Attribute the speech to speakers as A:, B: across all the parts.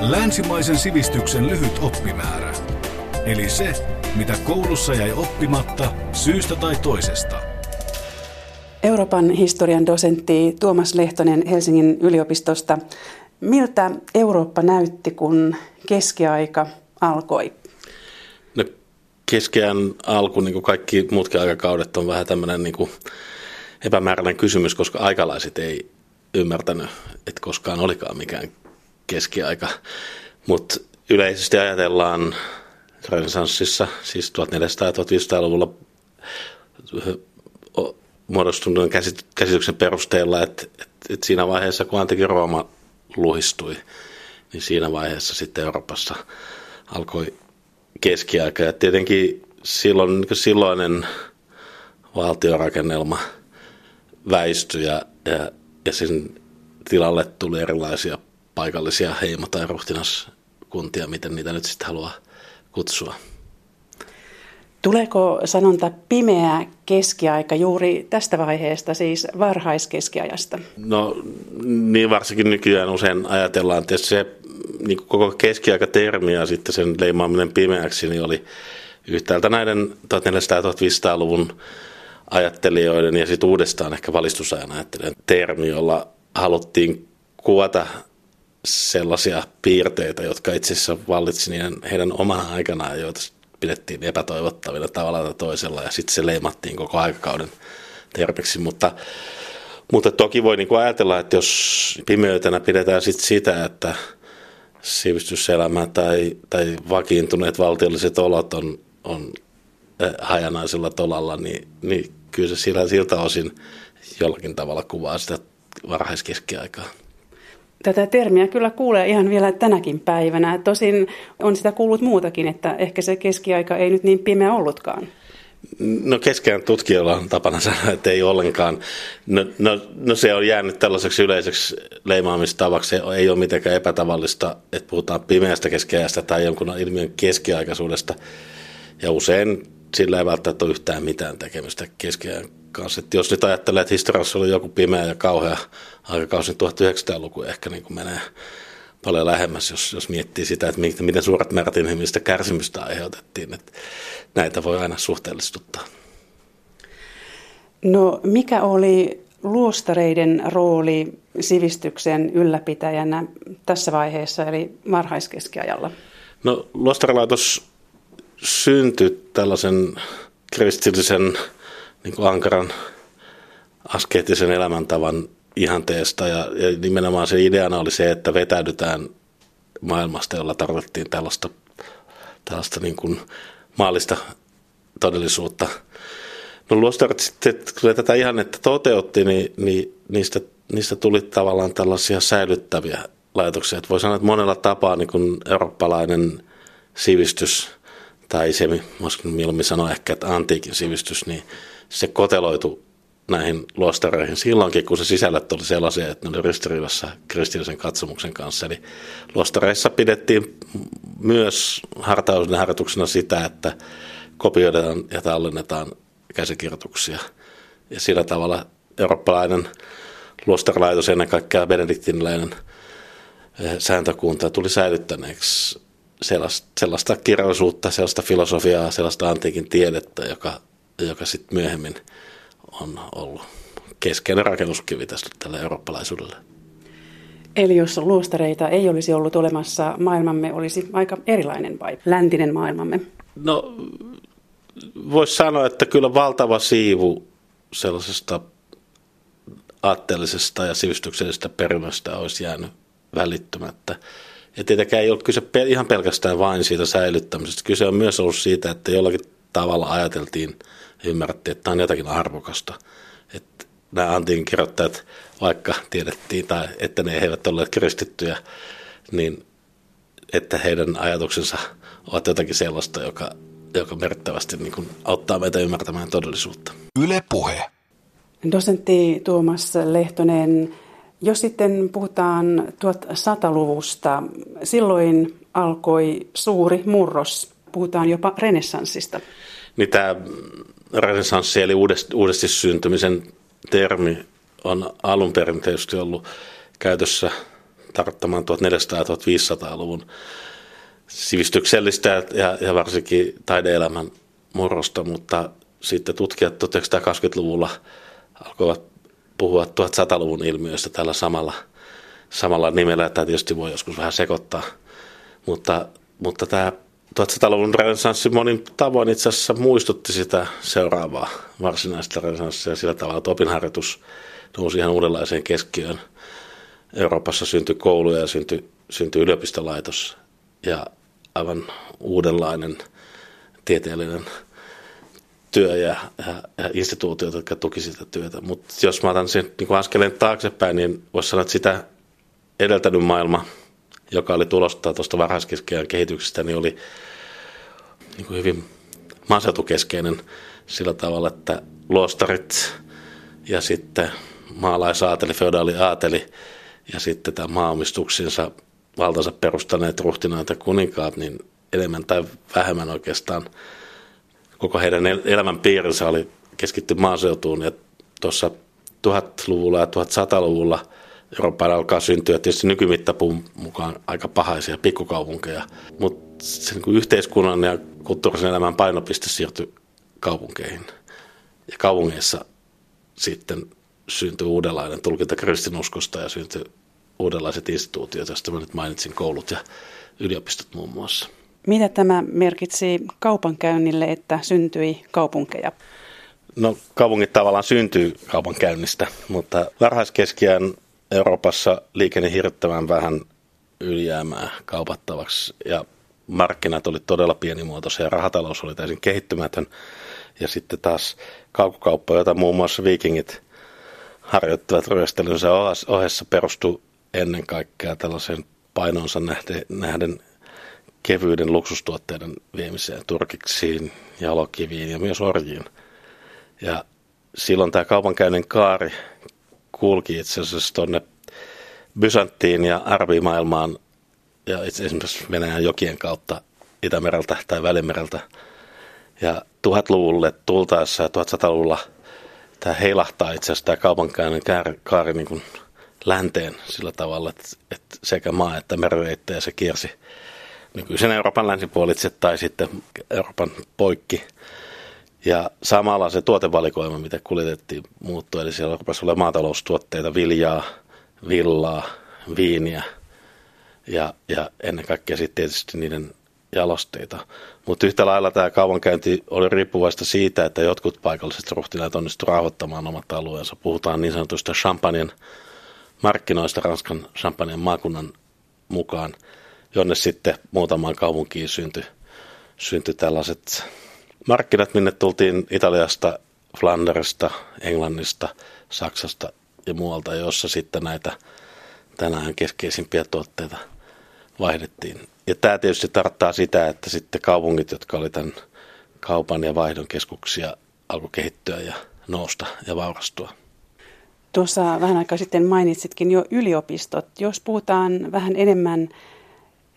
A: Länsimaisen sivistyksen lyhyt oppimäärä. Eli se, mitä koulussa jäi oppimatta syystä tai toisesta.
B: Euroopan historian dosentti Tuomas Lehtonen Helsingin yliopistosta. Miltä Eurooppa näytti, kun keskiaika alkoi?
C: No, keskiajan alku, niin kuin kaikki muutkin aikakaudet, on vähän tämmöinen niin kuin epämääräinen kysymys, koska aikalaiset ei ymmärtänyt, että koskaan olikaan mikään keskiaika. Mutta yleisesti ajatellaan renessanssissa, siis 1400-1500-luvulla muodostuneen käsityksen perusteella, että, että, että siinä vaiheessa, kun antikin Rooma luhistui, niin siinä vaiheessa sitten Euroopassa alkoi keskiaika. Ja tietenkin silloin niin silloinen valtiorakennelma väistyi ja, ja, ja sen tilalle tuli erilaisia paikallisia heimo- tai ruhtinaskuntia, miten niitä nyt sitten haluaa kutsua.
B: Tuleeko sanonta pimeä keskiaika juuri tästä vaiheesta, siis varhaiskeskiajasta?
C: No niin varsinkin nykyään usein ajatellaan, että se niin koko keskiaikatermi ja sitten sen leimaaminen pimeäksi niin oli yhtäältä näiden 1400-1500-luvun ajattelijoiden ja sitten uudestaan ehkä valistusajan ajattelijoiden termi, jolla haluttiin kuvata sellaisia piirteitä, jotka itse asiassa vallitsi heidän omana aikanaan, joita pidettiin epätoivottavilla tavalla tai toisella ja sitten se leimattiin koko aikakauden termiksi, mutta, mutta toki voi niin kuin ajatella, että jos pimeytenä pidetään sit sitä, että sivistyselämä tai, tai vakiintuneet valtiolliset olot on, on eh, hajanaisella tolalla, niin, niin kyllä se siltä osin jollakin tavalla kuvaa sitä varhaiskeskiaikaa.
B: Tätä termiä kyllä kuulee ihan vielä tänäkin päivänä. Tosin on sitä kuullut muutakin, että ehkä se keskiaika ei nyt niin pimeä ollutkaan.
C: No keskeään tutkijoilla on tapana sanoa, että ei ollenkaan. No, no, no se on jäänyt tällaiseksi yleiseksi leimaamistavaksi. Ei ole mitenkään epätavallista, että puhutaan pimeästä keskiajasta tai jonkun ilmiön keskiaikaisuudesta. Ja usein sillä ei välttämättä ole yhtään mitään tekemistä keskiajan kanssa. Että jos nyt ajattelee, että historiassa oli joku pimeä ja kauhea aikakausi, niin 1900-luku ehkä niin kuin menee paljon lähemmäs, jos, jos miettii sitä, että miten, miten suuret määrät inhimillistä kärsimystä aiheutettiin. Että näitä voi aina suhteellistuttaa.
B: No mikä oli luostareiden rooli sivistyksen ylläpitäjänä tässä vaiheessa, eli varhaiskeskiajalla?
C: No luostarilaitos syntyi tällaisen kristillisen niin kuin ankaran askeettisen elämäntavan ihanteesta ja, ja nimenomaan se ideana oli se, että vetäydytään maailmasta, jolla tarvittiin tällaista, tällaista niin kuin maallista todellisuutta. No luostarit sitten, kun tätä ihannetta toteutti, niin, niin niistä, niistä tuli tavallaan tällaisia säilyttäviä laitoksia. Että voi sanoa, että monella tapaa niin kuin eurooppalainen sivistys, tai se, voisiko mieluummin sanoa ehkä, että antiikin sivistys, niin se koteloitu näihin luostareihin silloinkin, kun se sisällöt oli sellaisia, että ne oli ristiriidassa kristillisen katsomuksen kanssa. Eli luostareissa pidettiin myös hartauden harjoituksena sitä, että kopioidaan ja tallennetaan käsikirjoituksia. Ja sillä tavalla eurooppalainen luostarilaitos, ennen kaikkea benediktinilainen eh, sääntökunta, tuli säilyttäneeksi sellaista, sellaista kirjallisuutta, sellaista filosofiaa, sellaista antiikin tiedettä, joka, joka sitten myöhemmin on ollut keskeinen rakennuskivi tässä tällä eurooppalaisuudella.
B: Eli jos luostareita ei olisi ollut olemassa, maailmamme olisi aika erilainen vai läntinen maailmamme?
C: No voisi sanoa, että kyllä valtava siivu sellaisesta aatteellisesta ja sivistyksellisestä perimästä olisi jäänyt välittymättä. Ja tietenkään ei ole kyse ihan pelkästään vain siitä säilyttämisestä. Kyse on myös ollut siitä, että jollakin tavalla ajateltiin ja ymmärrettiin, että tämä on jotakin arvokasta. Että nämä antiin kirjoittajat, vaikka tiedettiin tai että ne eivät olleet kristittyjä, niin että heidän ajatuksensa ovat jotakin sellaista, joka, joka merkittävästi niin kuin auttaa meitä ymmärtämään todellisuutta. Yle puhe.
B: Dosentti Tuomas Lehtonen, jos sitten puhutaan 1100-luvusta, silloin alkoi suuri murros. Puhutaan jopa renessanssista.
C: Niin tämä renessanssi eli uudesti, uudesti syntymisen termi on alun perin tietysti ollut käytössä tarkoittamaan 1400-1500-luvun sivistyksellistä ja, ja varsinkin taideelämän murrosta, mutta sitten tutkijat 1920-luvulla alkoivat puhua 1100-luvun ilmiöistä tällä samalla, samalla nimellä. Tämä tietysti voi joskus vähän sekoittaa, mutta, mutta tämä 1100-luvun renessanssi monin tavoin itse asiassa muistutti sitä seuraavaa varsinaista renessanssia sillä tavalla, että opinharjoitus nousi ihan uudenlaiseen keskiöön. Euroopassa syntyi kouluja ja syntyi, syntyi yliopistolaitos ja aivan uudenlainen tieteellinen työ ja, ja, ja instituutiot, jotka tuki sitä työtä. Mutta jos mä otan sen niin askeleen taaksepäin, niin voisi sanoa, että sitä edeltänyt maailma, joka oli tulosta tuosta varhaiskeskeän kehityksestä, niin oli niin kuin hyvin maaseutukeskeinen sillä tavalla, että luostarit ja sitten maalaisaateli, feodaali aateli ja sitten tämä maaomistuksinsa valtansa perustaneet ruhtinaat ja kuninkaat, niin enemmän tai vähemmän oikeastaan koko heidän elämän piirinsä oli keskitty maaseutuun. Ja tuossa 1000-luvulla ja 1100-luvulla Eurooppaan alkaa syntyä tietysti nykymittapuun mukaan aika pahaisia pikkukaupunkeja, mutta se niin yhteiskunnan ja kulttuurisen elämän painopiste siirtyi kaupunkeihin. Ja kaupungeissa sitten syntyi uudenlainen tulkinta kristinuskosta ja syntyi uudenlaiset instituutiot, joista mä nyt mainitsin, koulut ja yliopistot muun muassa.
B: Mitä tämä merkitsi kaupankäynnille, että syntyi kaupunkeja?
C: No kaupungit tavallaan syntyy kaupankäynnistä, mutta varhaiskeskiään Euroopassa liikenne hirttävän vähän ylijäämää kaupattavaksi ja markkinat oli todella pienimuotoisia ja rahatalous oli täysin kehittymätön. Ja sitten taas kaukokauppa, jota muun muassa viikingit harjoittivat ryöstelynsä ohessa, perustui ennen kaikkea tällaisen painonsa nähden kevyyden luksustuotteiden viemiseen turkiksiin, jalokiviin ja myös orjiin. Ja silloin tämä kaupankäynnin kaari kulki itse asiassa tuonne Bysanttiin ja Arabimaailmaan ja itse esimerkiksi Venäjän jokien kautta Itämereltä tai Välimereltä. Ja tuhatluvulle tultaessa ja 1100-luvulla tämä heilahtaa itse asiassa tämä kaupankäynnin kaari, kaari niin kuin länteen sillä tavalla, että, että sekä maa että merireittejä se kiersi nykyisen Euroopan länsipuolitse tai sitten Euroopan poikki. Ja samalla se tuotevalikoima, mitä kuljetettiin, muuttui. Eli siellä rupesi olla maataloustuotteita, viljaa, villaa, viiniä ja, ja ennen kaikkea sitten tietysti niiden jalosteita. Mutta yhtä lailla tämä kaupankäynti oli riippuvaista siitä, että jotkut paikalliset ruhtinaat onnistuivat rauhoittamaan omat alueensa. Puhutaan niin sanotusta champagnen markkinoista Ranskan champagnen maakunnan mukaan, jonne sitten muutamaan kaupunkiin syntyi, syntyi tällaiset markkinat, minne tultiin Italiasta, Flanderista, Englannista, Saksasta ja muualta, jossa sitten näitä tänään keskeisimpiä tuotteita vaihdettiin. Ja tämä tietysti tarkoittaa sitä, että sitten kaupungit, jotka oli tämän kaupan ja vaihdon keskuksia, alkoi kehittyä ja nousta ja vaurastua.
B: Tuossa vähän aikaa sitten mainitsitkin jo yliopistot. Jos puhutaan vähän enemmän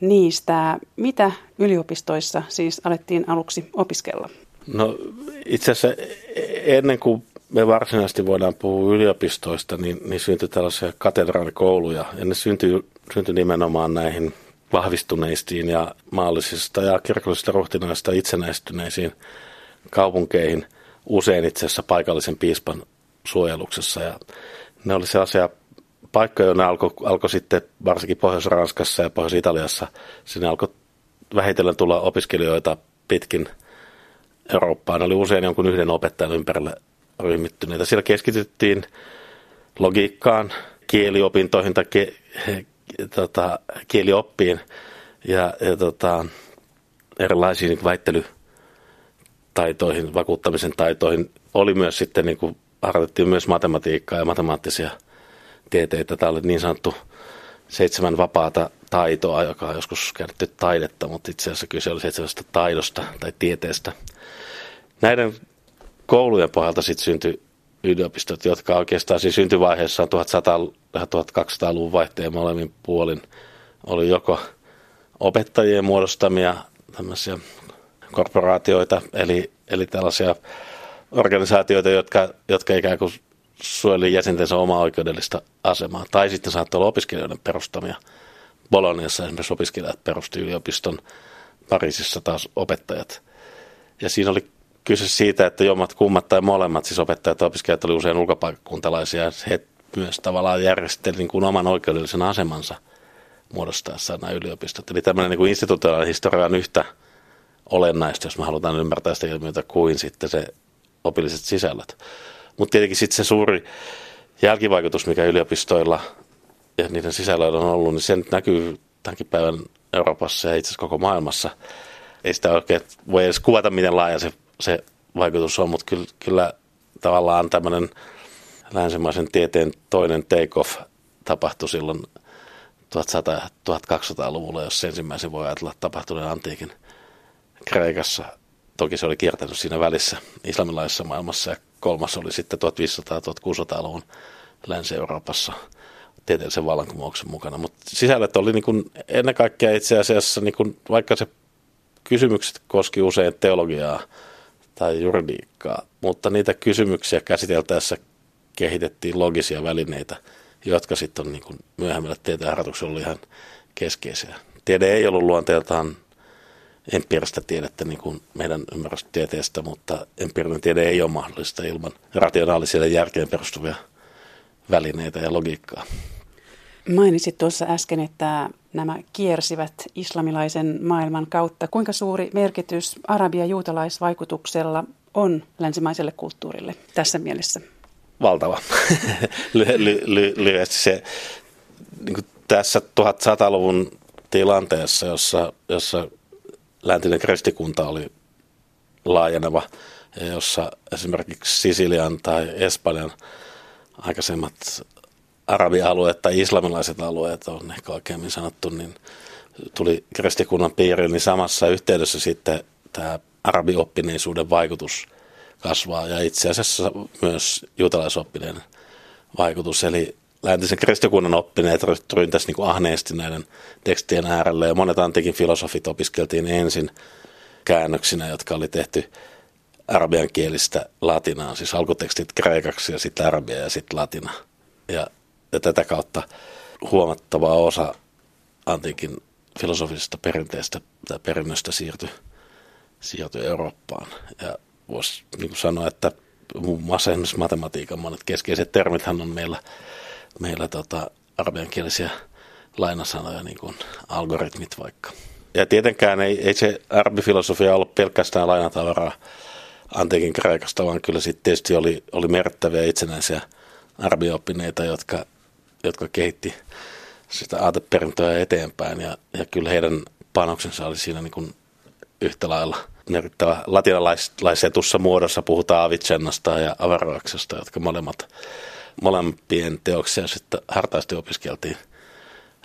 B: niistä, mitä yliopistoissa siis alettiin aluksi opiskella?
C: No itse asiassa ennen kuin me varsinaisesti voidaan puhua yliopistoista, niin, niin syntyi tällaisia katedraalikouluja. Ja ne syntyi, syntyi nimenomaan näihin vahvistuneistiin ja maallisista ja kirkollisista ruhtinaista itsenäistyneisiin kaupunkeihin, usein itse asiassa paikallisen piispan suojeluksessa. Ja ne oli sellaisia paikkoja, joilla alkoi alko sitten varsinkin Pohjois-Ranskassa ja Pohjois-Italiassa, sinne alkoi vähitellen tulla opiskelijoita pitkin Eurooppaan. Ne oli usein jonkun yhden opettajan ympärille ryhmittyneitä. Siellä keskityttiin logiikkaan, kieliopintoihin tai ke, tota, kielioppiin ja, ja tota, erilaisiin niin väittelytaitoihin, vakuuttamisen taitoihin. Oli myös sitten, niin kuin, harjoitettiin myös matematiikkaa ja matemaattisia tieteitä. Tämä oli niin sanottu seitsemän vapaata taitoa, joka on joskus käytetty taidetta, mutta itse asiassa kyse oli seitsemästä taidosta tai tieteestä. Näiden koulujen pohjalta sitten syntyi yliopistot, jotka oikeastaan siis syntyvaiheessa 1100- ja 1200-luvun vaihteen molemmin puolin oli joko opettajien muodostamia tämmöisiä korporaatioita, eli, eli tällaisia organisaatioita, jotka, jotka ikään kuin suojeli jäsentensä omaa oikeudellista asemaa. Tai sitten saattoi olla opiskelijoiden perustamia. Boloniassa esimerkiksi opiskelijat perusti yliopiston, Pariisissa taas opettajat. Ja siinä oli kyse siitä, että jommat kummat tai molemmat, siis opettajat ja opiskelijat oli usein ulkopaikkakuntalaisia. He myös tavallaan järjesteli niin kuin oman oikeudellisen asemansa muodostaessaan nämä yliopistot. Eli tämmöinen niin kuin institutionaalinen historia on yhtä olennaista, jos me halutaan ymmärtää sitä ilmiötä, kuin sitten se opilliset sisällöt. Mutta tietenkin sitten se suuri jälkivaikutus, mikä yliopistoilla ja niiden sisällöillä on ollut, niin se näkyy tämänkin päivän Euroopassa ja itse asiassa koko maailmassa. Ei sitä oikein voi edes kuvata, miten laaja se, se vaikutus on, mutta kyllä, kyllä tavallaan tämmöinen länsimaisen tieteen toinen take-off tapahtui silloin 1100-1200-luvulla, jos ensimmäisen voi ajatella tapahtuneen antiikin Kreikassa. Toki se oli kiertänyt siinä välissä islamilaisessa maailmassa ja kolmas oli sitten 1500-1600-luvun Länsi-Euroopassa tieteellisen vallankumouksen mukana. Mutta sisällöt oli niin kuin ennen kaikkea itse asiassa, niin kuin, vaikka se kysymykset koski usein teologiaa tai juridiikkaa, mutta niitä kysymyksiä käsiteltäessä kehitettiin logisia välineitä, jotka sitten on niin kuin myöhemmällä ollut ihan keskeisiä. Tiede ei ollut luonteeltaan empiiristä tiedettä niin kuin meidän ymmärrys tieteestä, mutta empiirinen tiede ei ole mahdollista ilman rationaalisille järkeen perustuvia välineitä ja logiikkaa.
B: Mainitsit tuossa äsken, että nämä kiersivät islamilaisen maailman kautta. Kuinka suuri merkitys arabia juutalaisvaikutuksella on länsimaiselle kulttuurille tässä mielessä?
C: Valtava. lyhyesti ly- ly- se, niin tässä 1100-luvun tilanteessa, jossa, jossa läntinen kristikunta oli laajeneva, jossa esimerkiksi Sisilian tai Espanjan aikaisemmat arabialueet tai islamilaiset alueet on ehkä oikeammin sanottu, niin tuli kristikunnan piiriin, niin samassa yhteydessä sitten tämä arabioppineisuuden vaikutus kasvaa ja itse asiassa myös juutalaisoppineen vaikutus. Eli läntisen kristikunnan oppineet ryntäsivät niin ahneesti näiden tekstien äärelle ja monet antiikin filosofit opiskeltiin ensin käännöksinä, jotka oli tehty arabian kielistä latinaan, siis alkutekstit kreikaksi ja sitten arabia ja sitten latina. Ja, ja tätä kautta huomattava osa antiikin filosofisesta perinteestä tai perinnöstä siirtyi, siirtyi Eurooppaan. Ja voisi niin sanoa, että muun muassa esimerkiksi matematiikan monet keskeiset termithän on meillä meillä tota, arabiankielisiä lainasanoja, niin kuin algoritmit vaikka. Ja tietenkään ei, ei se arabifilosofia ollut pelkästään lainatavaraa antiikin Kreikasta, vaan kyllä sitten tietysti oli, oli merkittäviä itsenäisiä arabioppineita, jotka, jotka kehitti sitä aateperintöä eteenpäin. Ja, ja kyllä heidän panoksensa oli siinä niin kuin yhtä lailla merkittävä. Latinalaisetussa muodossa puhutaan Avicennasta ja Avaroaksesta, jotka molemmat molempien teoksia sitten hartaasti opiskeltiin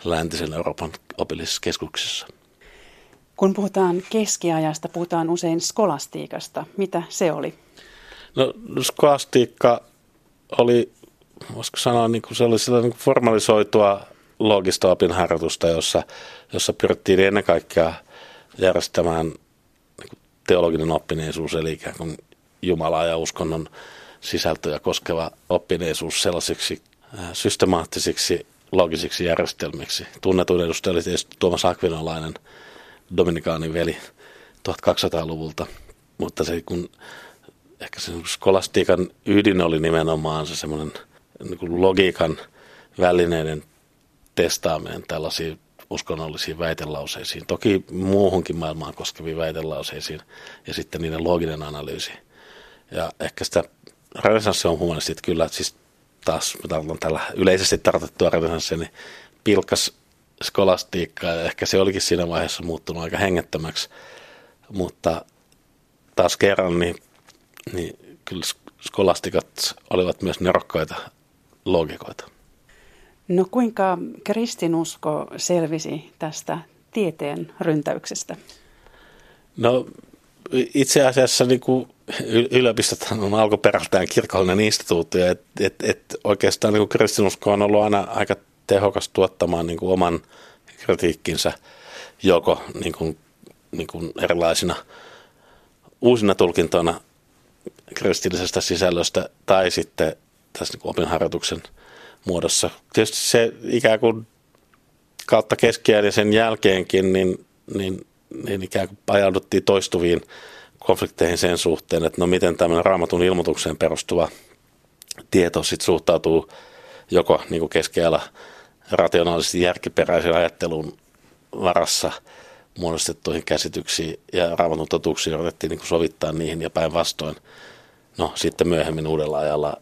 C: läntisen Euroopan opillisissa keskuksissa.
B: Kun puhutaan keskiajasta, puhutaan usein skolastiikasta. Mitä se oli?
C: No, skolastiikka oli, voisiko sanoa, niin kuin se oli sellainen niin formalisoitua loogista opinharjoitusta, jossa, jossa pyrittiin ennen kaikkea järjestämään niin teologinen oppineisuus, eli ikään kuin Jumalaa ja uskonnon sisältöjä koskeva oppineisuus sellaisiksi äh, systemaattisiksi logisiksi järjestelmiksi. Tunnetuin edustaja oli tietysti Tuomas Akvinolainen, Dominikaanin veli 1200-luvulta, mutta se kun ehkä se skolastiikan ydin oli nimenomaan se semmoinen niin logiikan välineiden testaaminen tällaisiin uskonnollisiin väitelauseisiin, toki muuhunkin maailmaan koskeviin väitelauseisiin ja sitten niiden looginen analyysi. Ja ehkä sitä renesanssi on humanistit kyllä, siis taas tarkoitan tällä yleisesti tarkoitettua renesanssia, niin pilkas skolastiikkaa ja ehkä se olikin siinä vaiheessa muuttunut aika hengettömäksi, mutta taas kerran niin, niin kyllä skolastikat olivat myös nerokkaita logikoita.
B: No kuinka kristinusko selvisi tästä tieteen ryntäyksestä?
C: No itse asiassa niin kuin yliopistot on alkuperäiltään kirkollinen instituutio, että et, et oikeastaan niin kristinusko on ollut aina aika tehokas tuottamaan niin kuin oman kritiikkinsä joko niin kuin, niin kuin erilaisina uusina tulkintoina kristillisestä sisällöstä tai sitten tässä niin opinharjoituksen muodossa. Tietysti se ikään kuin kautta keskiään ja sen jälkeenkin, niin, niin, niin ikään kuin ajauduttiin toistuviin konflikteihin sen suhteen, että no miten tämmöinen raamatun ilmoitukseen perustuva tieto sitten suhtautuu joko niin kuin keskellä rationaalisesti järkiperäisen ajattelun varassa muodostettuihin käsityksiin ja raamatun totuuksiin otettiin niin kuin sovittaa niihin ja päinvastoin. No sitten myöhemmin uudella ajalla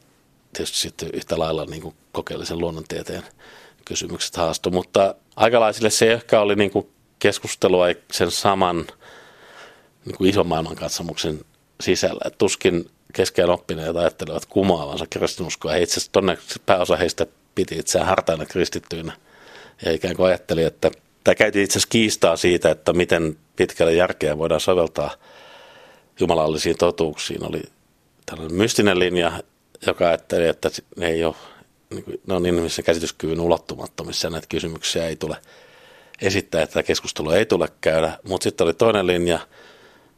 C: tietysti sitten yhtä lailla niin kuin kokeellisen luonnontieteen kysymykset haastu, mutta aikalaisille se ehkä oli niin kuin keskustelua sen saman niin kuin ison maailmankatsomuksen sisällä. Et tuskin keskeen oppineet ajattelevat kumoavansa kristinuskoa. He itse asiassa pääosa heistä piti itseään hartaina kristittyinä ja ikään kuin ajatteli, että tai käytiin itse asiassa kiistaa siitä, että miten pitkälle järkeä voidaan soveltaa jumalallisiin totuuksiin. Oli tällainen mystinen linja, joka ajatteli, että ne ei ole, niin ne on ihmisen käsityskyvyn ulottumattomissa ja näitä kysymyksiä ei tule esittää, että keskustelua ei tule käydä. Mutta sitten oli toinen linja,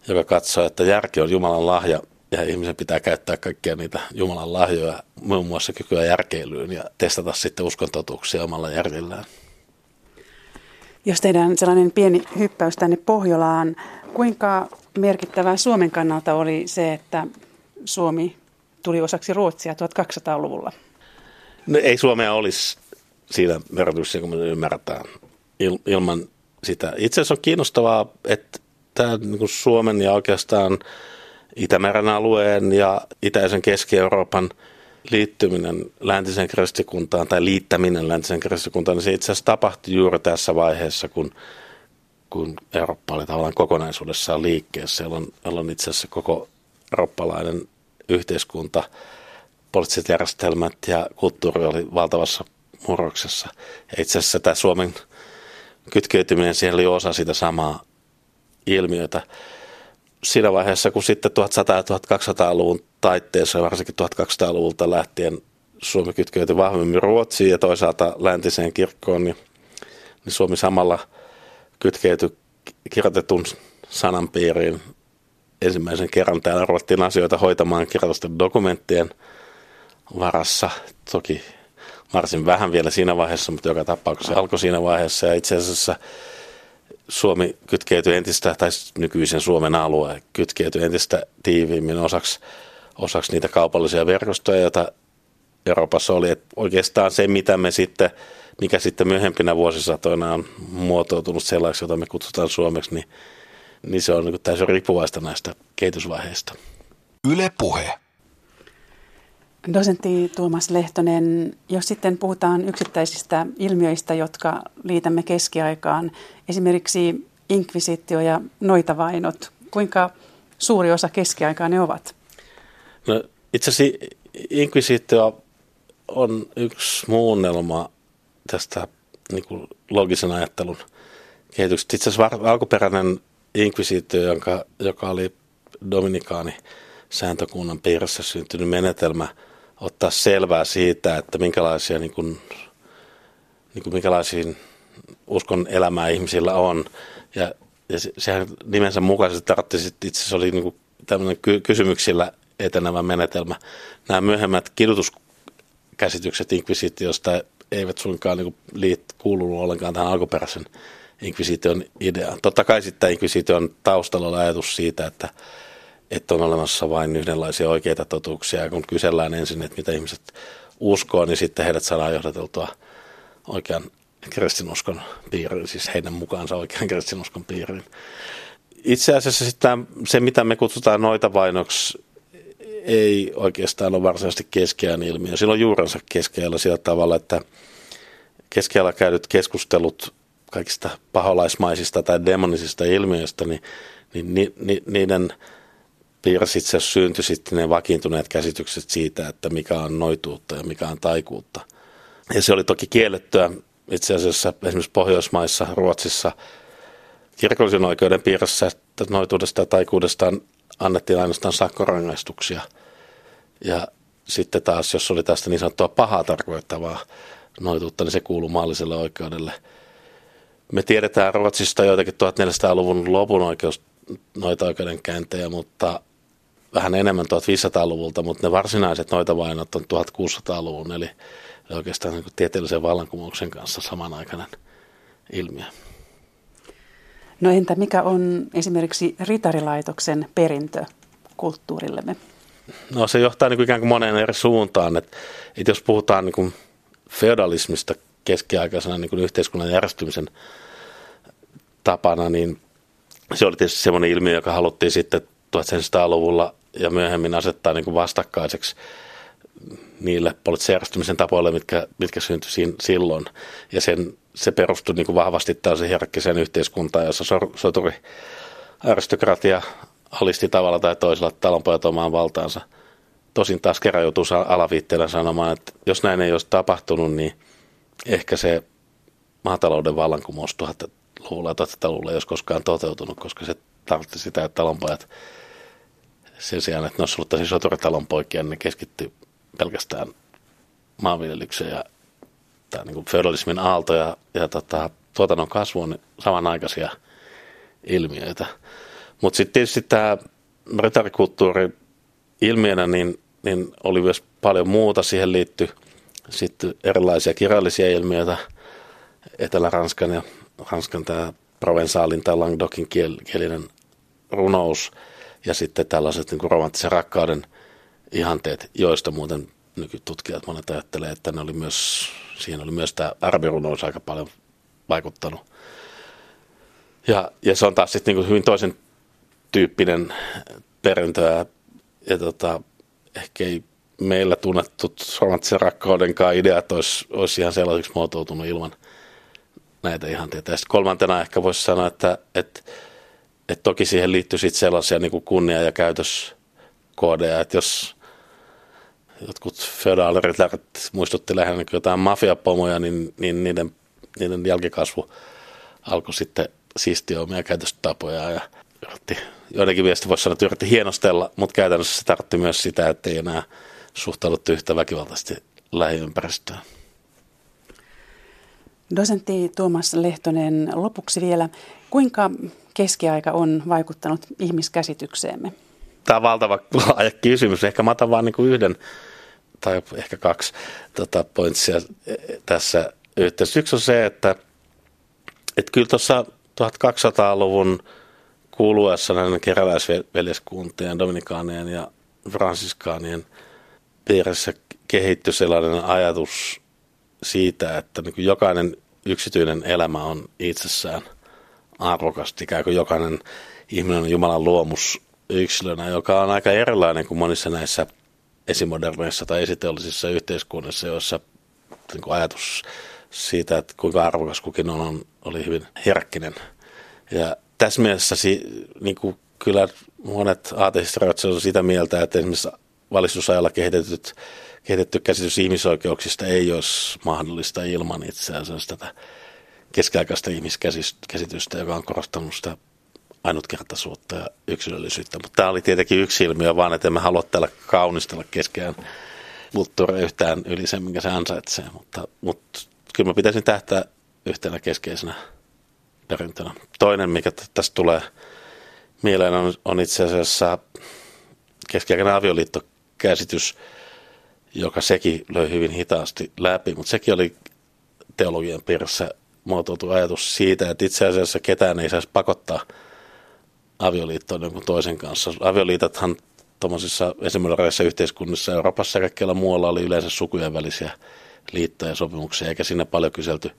C: joka katsoo, että järki on Jumalan lahja ja ihmisen pitää käyttää kaikkia niitä Jumalan lahjoja, muun muassa kykyä järkeilyyn ja testata sitten uskontotuuksia omalla järjellään.
B: Jos tehdään sellainen pieni hyppäys tänne Pohjolaan, kuinka merkittävää Suomen kannalta oli se, että Suomi tuli osaksi Ruotsia 1200-luvulla?
C: No, ei Suomea olisi siinä merkityksessä, kun me ymmärretään il, ilman sitä. Itse asiassa on kiinnostavaa, että tämä niin Suomen ja oikeastaan Itämeren alueen ja itäisen Keski-Euroopan liittyminen läntiseen kristikuntaan tai liittäminen läntiseen kristikuntaan, niin se itse asiassa tapahtui juuri tässä vaiheessa, kun, kun Eurooppa oli tavallaan kokonaisuudessaan liikkeessä, jolloin, jolloin itse asiassa koko eurooppalainen yhteiskunta, poliittiset järjestelmät ja kulttuuri oli valtavassa murroksessa. Ja itse asiassa tämä Suomen kytkeytyminen siihen oli osa sitä samaa ilmiötä. Siinä vaiheessa, kun sitten 1100- ja 1200-luvun taitteessa varsinkin 1200-luvulta lähtien Suomi kytkeytyi vahvemmin Ruotsiin ja toisaalta läntiseen kirkkoon, niin, niin Suomi samalla kytkeytyi kirjoitetun sanan piiriin. Ensimmäisen kerran täällä ruvettiin asioita hoitamaan kirjoitusten dokumenttien varassa. Toki varsin vähän vielä siinä vaiheessa, mutta joka tapauksessa alkoi siinä vaiheessa. Ja itse asiassa Suomi kytkeytyi entistä, tai nykyisen Suomen alue kytkeytyi entistä tiiviimmin osaksi, osaksi niitä kaupallisia verkostoja, joita Euroopassa oli. Et oikeastaan se, mitä me sitten, mikä sitten myöhempinä vuosisatoina on muotoutunut sellaiseksi, jota me kutsutaan Suomeksi, niin, niin se on niin täysin riippuvaista näistä kehitysvaiheista. Yle Puhe.
B: Dosentti Tuomas Lehtonen, jos sitten puhutaan yksittäisistä ilmiöistä, jotka liitämme keskiaikaan, esimerkiksi inkvisitio ja noitavainot, kuinka suuri osa keskiaikaa ne ovat?
C: No, itse asiassa inkvisitio on yksi muunnelma tästä niin kuin logisen ajattelun kehityksestä. Itse asiassa alkuperäinen inkvisitio, joka oli Dominikaani sääntökunnan piirissä syntynyt menetelmä – ottaa selvää siitä, että minkälaisia, niin kuin, niin kuin minkälaisiin uskon elämää ihmisillä on. Ja, ja sehän nimensä mukaisesti tarvitsi itse asiassa oli niin kuin tämmöinen ky- kysymyksillä etenevä menetelmä. Nämä myöhemmät kidutuskäsitykset inkvisitiosta eivät suinkaan niin liit, kuulunut ollenkaan tähän alkuperäisen inkvisition ideaan. Totta kai sitten inkvisition taustalla oli ajatus siitä, että että on olemassa vain yhdenlaisia oikeita totuuksia. Ja kun kysellään ensin, että mitä ihmiset uskoo, niin sitten heidät saadaan johdateltua oikean kristinuskon piiriin, siis heidän mukaansa oikean kristinuskon piiriin. Itse asiassa sitten se, mitä me kutsutaan noita vainoksi, ei oikeastaan ole varsinaisesti keskeään ilmiö. Sillä on juurensa keskeellä sillä tavalla, että keskeellä käydyt keskustelut kaikista paholaismaisista tai demonisista ilmiöistä, niin, niin, niin niiden asiassa syntyi sitten ne vakiintuneet käsitykset siitä, että mikä on noituutta ja mikä on taikuutta. Ja se oli toki kiellettyä itse asiassa esimerkiksi Pohjoismaissa, Ruotsissa, kirkollisen oikeuden piirissä, että noituudesta ja taikuudesta annettiin ainoastaan sakkorangaistuksia. Ja sitten taas, jos oli tästä niin sanottua pahaa tarkoittavaa noituutta, niin se kuuluu maalliselle oikeudelle. Me tiedetään Ruotsista joitakin 1400-luvun lopun oikeus noita oikeudenkäyntejä, mutta vähän enemmän 1500-luvulta, mutta ne varsinaiset noita vainot on 1600-luvun, eli oikeastaan niin tieteellisen vallankumouksen kanssa samanaikainen ilmiö.
B: No entä mikä on esimerkiksi ritarilaitoksen perintö kulttuurillemme?
C: No se johtaa niin kuin ikään kuin moneen eri suuntaan. Että, että jos puhutaan niin kuin feodalismista keskiaikaisena niin kuin yhteiskunnan järjestymisen tapana, niin se oli tietysti semmoinen ilmiö, joka haluttiin sitten 1700-luvulla ja myöhemmin asettaa niin kuin vastakkaiseksi niille poliittisen järjestymisen tapoille, mitkä, mitkä syntyi silloin. Ja sen, se perustui niin kuin vahvasti tällaisen hierarkkiseen yhteiskuntaan, jossa soturi aristokratia alisti tavalla tai toisella talonpojat omaan valtaansa. Tosin taas kerran joutuu alaviitteenä sanomaan, että jos näin ei olisi tapahtunut, niin ehkä se maatalouden vallankumous 1000-luvulla ja 1100-luvulla ei olisi koskaan toteutunut, koska se tarvitsi sitä, että talonpojat sen sijaan, että ne olisi ollut tosi soturitalonpoikia, niin ne keskittyi pelkästään maanviljelykseen ja tämä niin feudalismin aalto ja, ja tota, tuotannon kasvu on samanaikaisia ilmiöitä. Mutta sitten tietysti tämä retarikulttuuri ilmiönä, niin, niin oli myös paljon muuta. Siihen liittyi sitten erilaisia kirjallisia ilmiöitä, Etelä-Ranskan ja Ranskan tämä Provensaalin tai Languedocin kielinen runous ja sitten tällaiset niin kuin romanttisen rakkauden ihanteet, joista muuten nykytutkijat monet ajattelee, että ne oli myös, siihen oli myös tämä arabirunous aika paljon vaikuttanut. Ja, ja se on taas sitten niin hyvin toisen tyyppinen perintö ja, ja tota, ehkä ei meillä tunnettu romanttisen rakkaudenkaan ideat olisi, olisi ihan sellaisiksi muotoutunut ilman näitä ihanteita. Ja sitten kolmantena ehkä voisi sanoa, että, että, että toki siihen liittyy sitten sellaisia niin kunnia- ja käytöskoodeja, että jos jotkut feodaalirit muistutti lähinnä jotain mafiapomoja, niin, niin niiden, niiden jälkikasvu alkoi sitten siistiä omia käytöstapoja ja yritti, joidenkin mielestä voisi sanoa, että yritti hienostella, mutta käytännössä se tarkoitti myös sitä, että ei enää suhtauduttu yhtä väkivaltaisesti lähiympäristöön.
B: Dosentti Tuomas Lehtonen, lopuksi vielä, kuinka keskiaika on vaikuttanut ihmiskäsitykseemme?
C: Tämä on valtava laaja kysymys. Ehkä mä otan vain niin yhden tai ehkä kaksi tota, pointsia tässä yhteydessä. Yksi on se, että, että kyllä tuossa 1200-luvun kuluessa näiden keräläisveljeskuntien, dominikaanien ja fransiskaanien piirissä kehittyi sellainen ajatus siitä, että niin jokainen yksityinen elämä on itsessään arvokasta, ikään kuin jokainen ihminen on Jumalan luomus yksilönä, joka on aika erilainen kuin monissa näissä esimoderneissa tai esiteollisissa yhteiskunnissa, joissa niin kuin ajatus siitä, että kuinka arvokas kukin on, oli hyvin herkkinen. Ja tässä mielessä niin kuin kyllä monet aateistot on sitä mieltä, että esimerkiksi valistusajalla kehitetyt, kehitetty käsitys ihmisoikeuksista ei olisi mahdollista ilman itse asiassa tätä keskiaikaista ihmiskäsitystä, joka on korostanut sitä ainutkertaisuutta ja yksilöllisyyttä. Mutta tämä oli tietenkin yksi ilmiö, vaan että emme halua täällä kaunistella keskeään kulttuuria yhtään yli sen, minkä se ansaitsee. Mutta, mutta kyllä mä pitäisin tähtää yhtenä keskeisenä perintönä. Toinen, mikä tästä tulee mieleen, on, on itse asiassa keskiaikainen avioliittokäsitys, joka sekin löi hyvin hitaasti läpi, mutta sekin oli teologian piirissä muotoutu ajatus siitä, että itse asiassa ketään ei saisi pakottaa – avioliittoon jonkun toisen kanssa. Avioliitothan tuommoisissa esimerkiksi yhteiskunnissa Euroopassa ja kaikkialla muualla oli yleensä sukujen välisiä liittoja ja sopimuksia, eikä sinne paljon kyselty,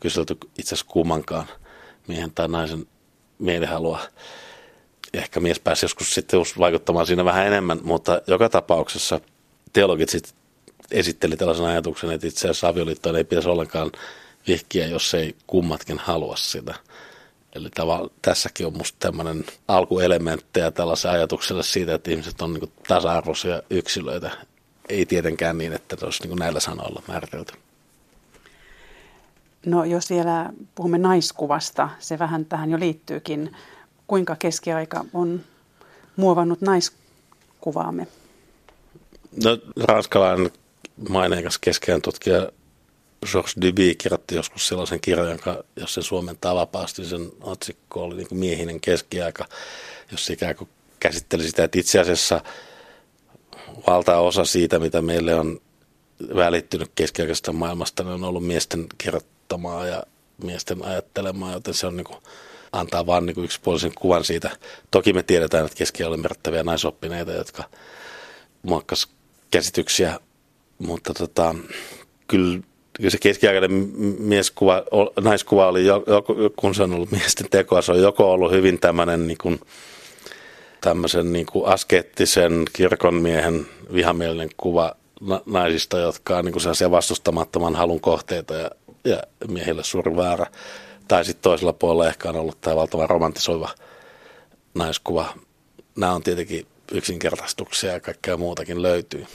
C: kyselty itse asiassa kummankaan miehen tai naisen mielihalua. Ehkä mies pääsi joskus sitten vaikuttamaan siinä vähän enemmän, mutta joka tapauksessa teologit sitten esitteli tällaisen ajatuksen, että itse asiassa avioliittoon ei pitäisi ollenkaan vihkiä, jos ei kummatkin halua sitä. Eli tässäkin on musta tämmöinen alkuelementtejä tällaisen ajatukselle siitä, että ihmiset on niin tasa-arvoisia yksilöitä. Ei tietenkään niin, että se olisi niin näillä sanoilla määritelty.
B: No jos vielä puhumme naiskuvasta, se vähän tähän jo liittyykin. Kuinka keskiaika on muovannut naiskuvaamme?
C: No ranskalainen maineikas keskeinen tutkija Georges Duby kirjoitti joskus sellaisen kirjan, joka, jos sen suomentaa vapaasti, sen otsikko oli niin kuin miehinen keskiaika, jossa ikään kuin käsitteli sitä, että itse asiassa valtaosa siitä, mitä meille on välittynyt keskiaikaisesta maailmasta, niin on ollut miesten kirjoittamaa ja miesten ajattelemaa, joten se on niin kuin, antaa vain niin yksipuolisen kuvan siitä. Toki me tiedetään, että keskiajalla oli merkittäviä naisoppineita, jotka muokkas käsityksiä, mutta tota, kyllä se keskiaikainen mieskuva, naiskuva oli, joko, kun se on ollut miesten tekoa, se on joko ollut hyvin tämmöinen niin kuin, tämmöisen niin kuin askeettisen kirkonmiehen vihamielinen kuva naisista, jotka on niin kuin sellaisia vastustamattoman halun kohteita ja, ja miehille suuri väärä. Tai sitten toisella puolella ehkä on ollut tämä valtava romantisoiva naiskuva. Nämä on tietenkin yksinkertaistuksia ja kaikkea muutakin löytyy.